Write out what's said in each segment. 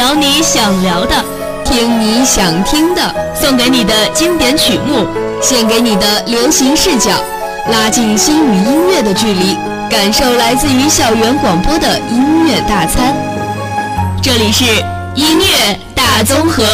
聊你想聊的，听你想听的，送给你的经典曲目，献给你的流行视角，拉近心与音乐的距离，感受来自于校园广播的音乐大餐。这里是音乐大综合。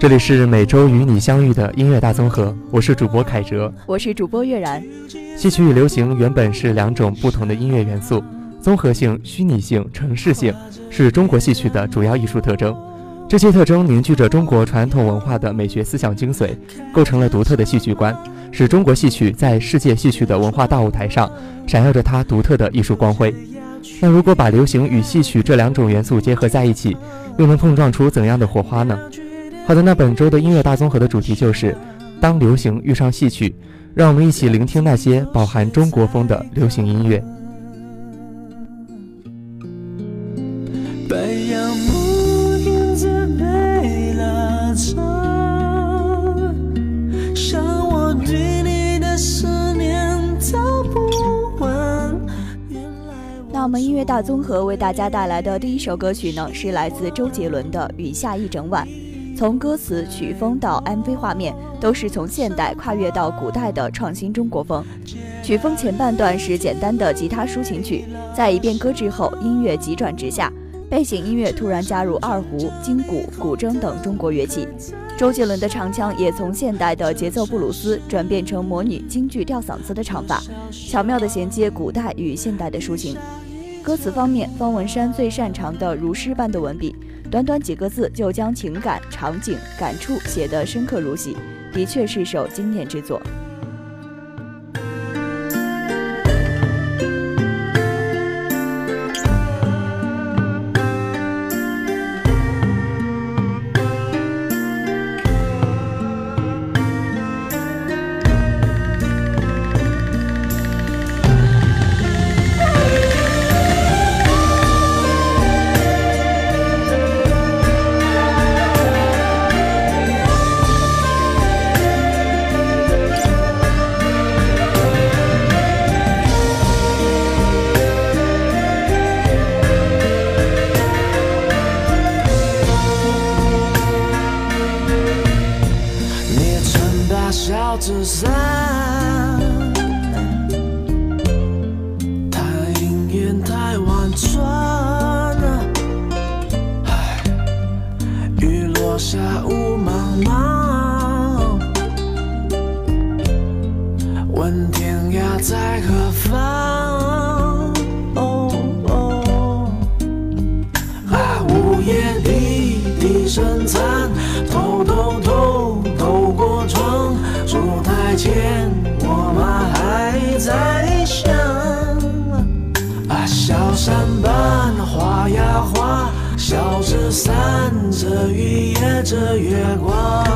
这里是每周与你相遇的音乐大综合，我是主播凯哲，我是主播月然。戏曲与流行原本是两种不同的音乐元素，综合性、虚拟性、城市性是中国戏曲的主要艺术特征。这些特征凝聚着中国传统文化的美学思想精髓，构成了独特的戏剧观，使中国戏曲在世界戏曲的文化大舞台上闪耀着它独特的艺术光辉。那如果把流行与戏曲这两种元素结合在一起，又能碰撞出怎样的火花呢？好的，那本周的音乐大综合的主题就是当流行遇上戏曲，让我们一起聆听那些饱含中国风的流行音乐。那我们音乐大综合为大家带来的第一首歌曲呢，是来自周杰伦的《雨下一整晚》。从歌词、曲风到 MV 画面，都是从现代跨越到古代的创新中国风。曲风前半段是简单的吉他抒情曲，在一遍歌之后，音乐急转直下，背景音乐突然加入二胡、金鼓、古筝等中国乐器。周杰伦的唱腔也从现代的节奏布鲁斯转变成魔女京剧吊嗓子的唱法，巧妙地衔接古代与现代的抒情。歌词方面，方文山最擅长的如诗般的文笔。短短几个字就将情感、场景、感触写得深刻如洗，的确是首经典之作。声残，偷偷透透过窗，烛台前，我妈还在想啊，小山瓣花呀花，小纸伞遮雨，也遮月光。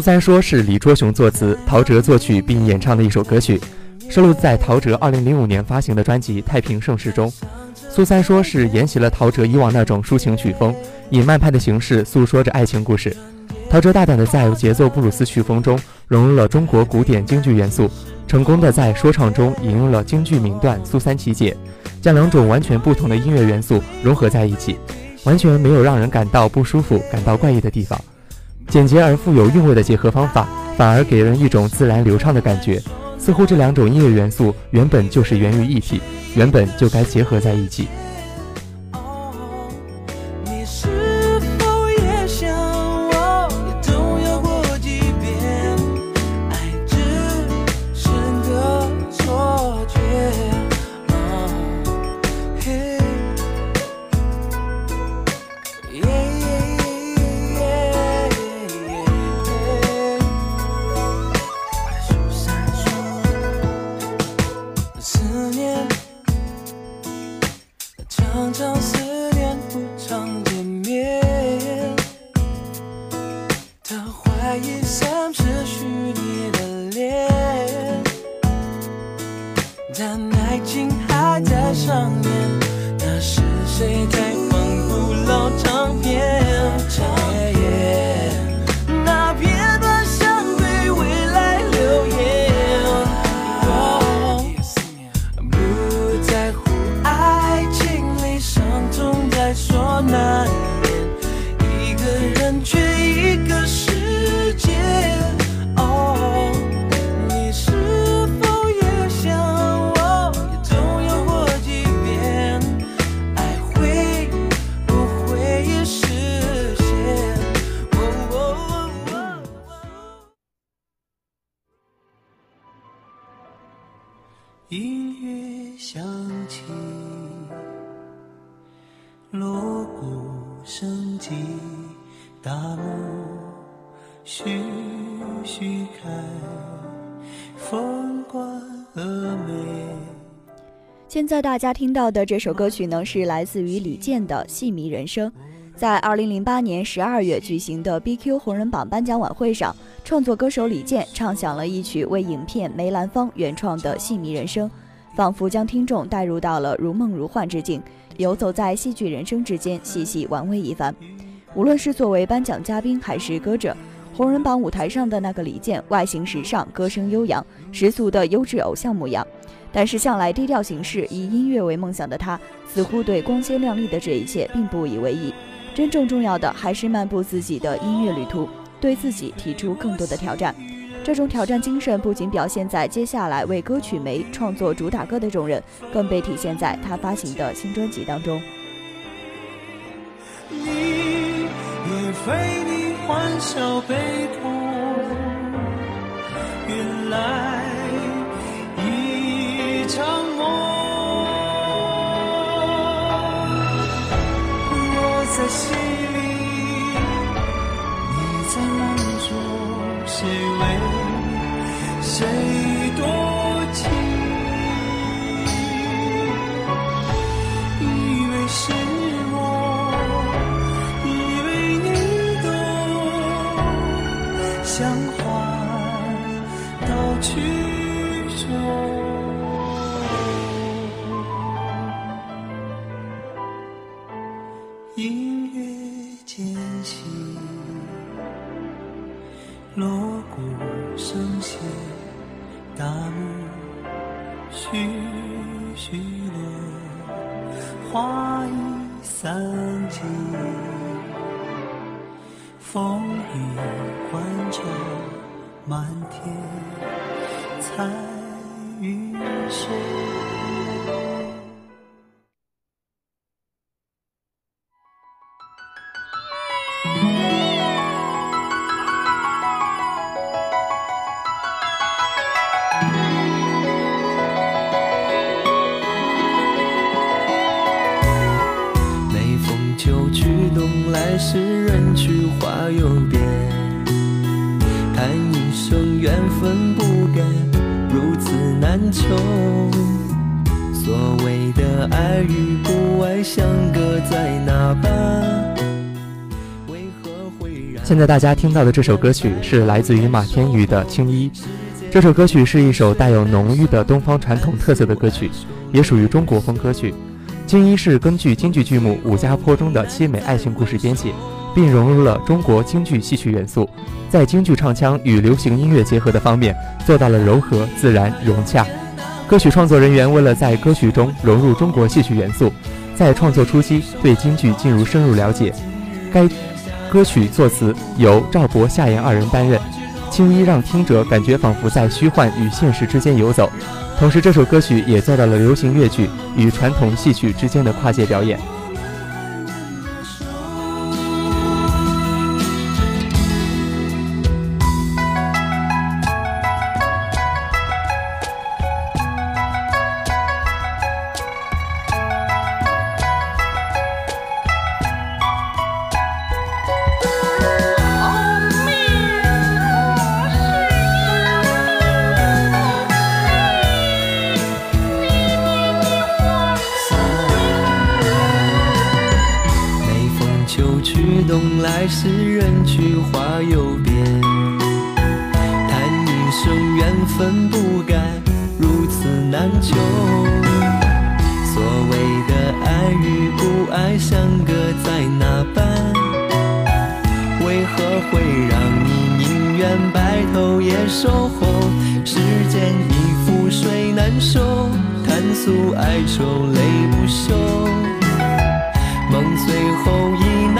苏三说是李卓雄作词，陶喆作曲并演唱的一首歌曲，收录在陶喆2005年发行的专辑《太平盛世》中。苏三说是沿袭了陶喆以往那种抒情曲风，以慢拍的形式诉说着爱情故事。陶喆大胆地在节奏布鲁斯曲风中融入了中国古典京剧元素，成功的在说唱中引用了京剧名段《苏三起解》，将两种完全不同的音乐元素融合在一起，完全没有让人感到不舒服、感到怪异的地方。简洁而富有韵味的结合方法，反而给人一种自然流畅的感觉，似乎这两种音乐元素原本就是源于一体，原本就该结合在一起。升起，大幕徐徐开，风光峨眉。现在大家听到的这首歌曲呢，是来自于李健的《戏迷人生》。在二零零八年十二月举行的 BQ 红人榜颁奖晚会上，创作歌手李健唱响了一曲为影片梅兰芳原创的《戏迷人生》，仿佛将听众带入到了如梦如幻之境，游走在戏剧人生之间，细细玩味一番。无论是作为颁奖嘉宾还是歌者，红人榜舞台上的那个李健，外形时尚，歌声悠扬，十足的优质偶像模样。但是向来低调行事、以音乐为梦想的他，似乎对光鲜亮丽的这一切并不以为意。真正重要的还是漫步自己的音乐旅途，对自己提出更多的挑战。这种挑战精神不仅表现在接下来为歌曲梅创作主打歌的重任，更被体现在他发行的新专辑当中。你也非你欢笑悲痛，原来一场梦。鼓声歇，大幕徐徐落，花已散尽，风雨欢愁满天，彩云深。冬来时，人去花又变。叹一声缘分不该如此难求。所谓的爱与不爱，相隔在哪般？为何会现在大家听到的这首歌曲是来自于马天宇的《青衣》。这首歌曲是一首带有浓郁的东方传统特色的歌曲，也属于中国风歌曲。《青衣》是根据京剧剧目《武家坡》中的凄美爱情故事编写，并融入了中国京剧戏曲元素，在京剧唱腔与流行音乐结合的方面做到了柔和、自然、融洽。歌曲创作人员为了在歌曲中融入中国戏曲元素，在创作初期对京剧进入深入了解。该歌曲作词由赵博、夏言二人担任，《青衣》让听者感觉仿佛在虚幻与现实之间游走。同时，这首歌曲也做到了流行乐剧与传统戏曲之间的跨界表演。是人去花又变。叹一生缘分不该如此难求。所谓的爱与不爱，相隔在哪般？为何会让你宁愿白头也守候？时间已覆水难收，叹诉哀愁泪不休。梦最后一。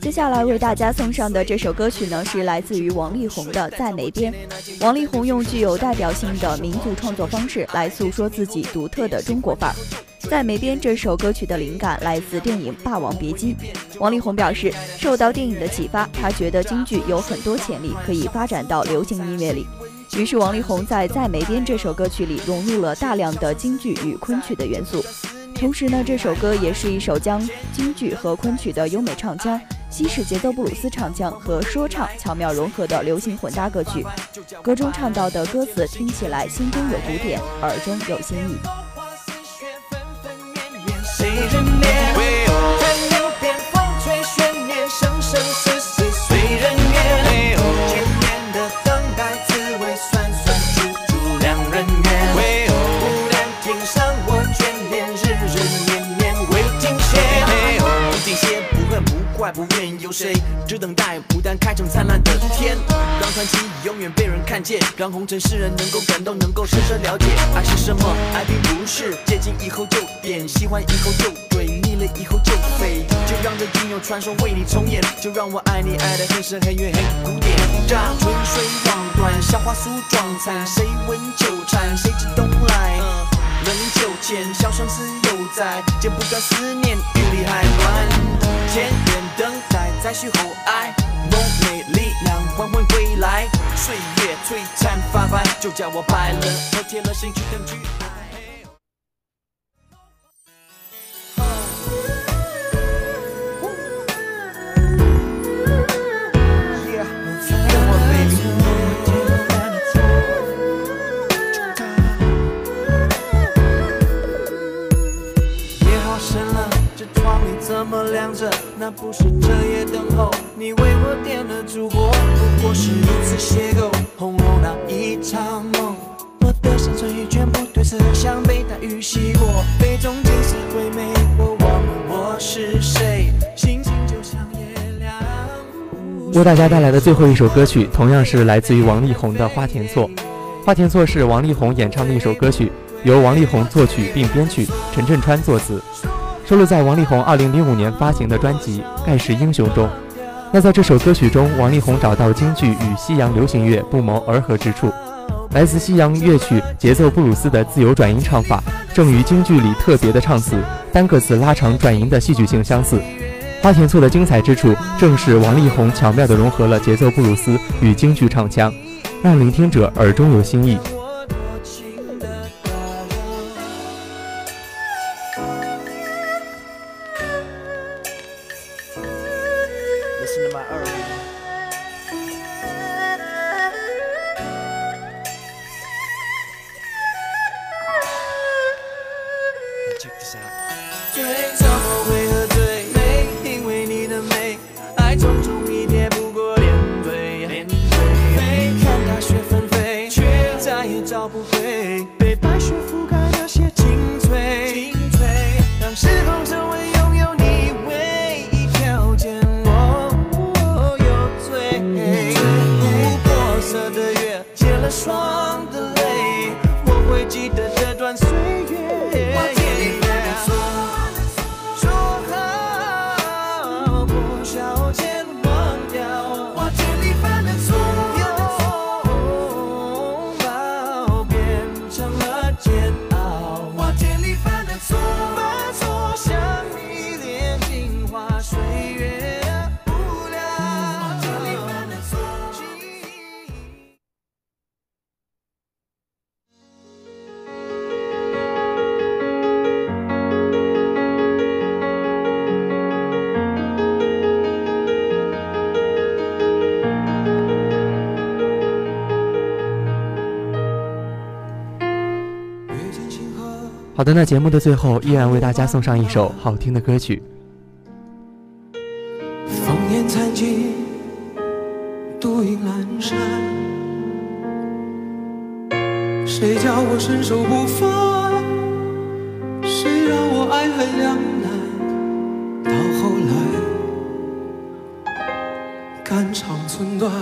接下来为大家送上的这首歌曲呢，是来自于王力宏的《在梅边》。王力宏用具有代表性的民族创作方式来诉说自己独特的中国范儿。在梅边这首歌曲的灵感来自电影《霸王别姬》。王力宏表示，受到电影的启发，他觉得京剧有很多潜力可以发展到流行音乐里。于是，王力宏在《在梅边》这首歌曲里融入了大量的京剧与昆曲的元素。同时呢，这首歌也是一首将京剧和昆曲的优美唱腔、西式节奏布鲁斯唱腔和说唱巧妙融合的流行混搭歌曲。歌中唱到的歌词听起来心中有古典，耳中有新意。不怪不怨，有谁只等待牡丹开成灿烂的天？让传奇永远被人看见，让红尘世人能够感动，能够深深了解爱是什么。爱并不是接近以后就变，喜欢以后就追，腻了以后就飞。就让这音有传说为你重演，就让我爱你爱得很深很远很古典。乍春水望断，夏花梳妆残，谁闻秋蝉，谁知冬来？人临秋千，笑生死犹在，剪不断思念，云里还乱。千年等待，再续后爱，梦寐力量缓缓归来，岁月璀璨发白，就叫我白了头，铁了心去等去为大家带来的最后一首歌曲，同样是来自于王力宏的《花田错》。《花田错》是王力宏演唱的一首歌曲，由王力宏作曲并编曲，陈振川作词，收录在王力宏2005年发行的专辑《盖世英雄》中。那在这首歌曲中，王力宏找到京剧与西洋流行乐不谋而合之处，来自西洋乐曲节奏布鲁斯的自由转音唱法，正与京剧里特别的唱词、单个词拉长转音的戏剧性相似。花田错的精彩之处，正是王力宏巧妙地融合了节奏布鲁斯与京剧唱腔，让聆听者耳中有新意。好的，那节目的最后依然为大家送上一首好听的歌曲。烽烟残尽，独影阑珊。谁叫我身手不凡？谁让我爱恨两难？到后来，肝肠寸断，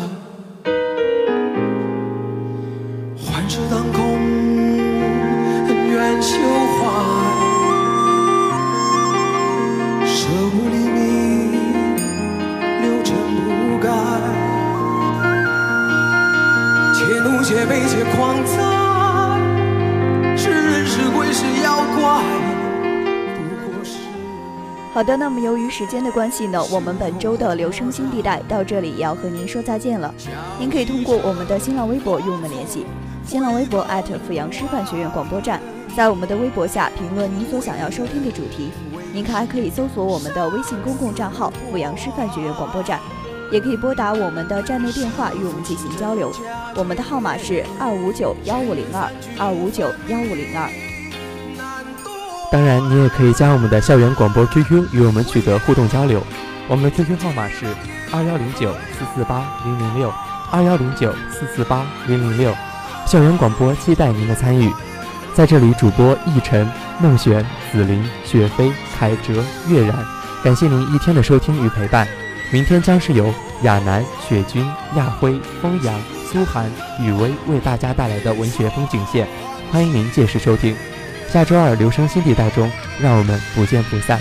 好的，那么由于时间的关系呢，我们本周的留声新地带到这里也要和您说再见了。您可以通过我们的新浪微博与我们联系，新浪微博阜阳师范学院广播站，在我们的微博下评论您所想要收听的主题。您还可以搜索我们的微信公共账号阜阳师范学院广播站，也可以拨打我们的站内电话与我们进行交流。我们的号码是二五九幺五零二二五九幺五零二。当然，你也可以加我们的校园广播 QQ 与我们取得互动交流。我们的 QQ 号码是二幺零九四四八零零六二幺零九四四八零零六。校园广播期待您的参与。在这里，主播奕晨、孟璇、紫琳、雪飞、凯哲、月然，感谢您一天的收听与陪伴。明天将是由亚楠、雪君、亚辉、风扬、苏涵、雨薇为大家带来的文学风景线，欢迎您届时收听。下周二留声新地带中，让我们不见不散。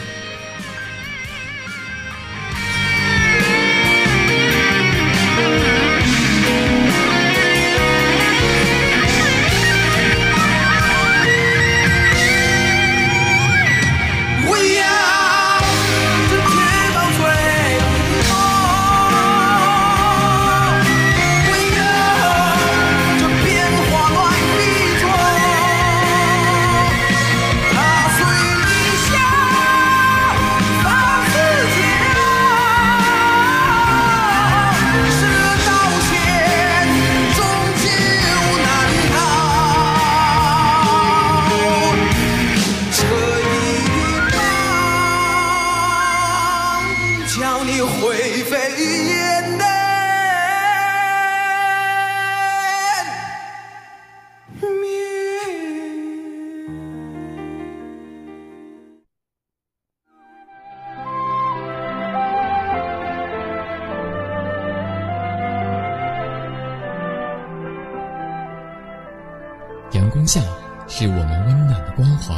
下是我们温暖的关怀，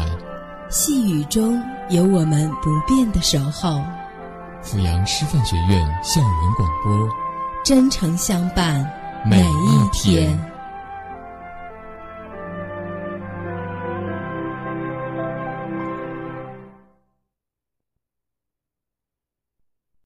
细雨中有我们不变的守候，阜阳师范学院校园广播，真诚相伴每每一天。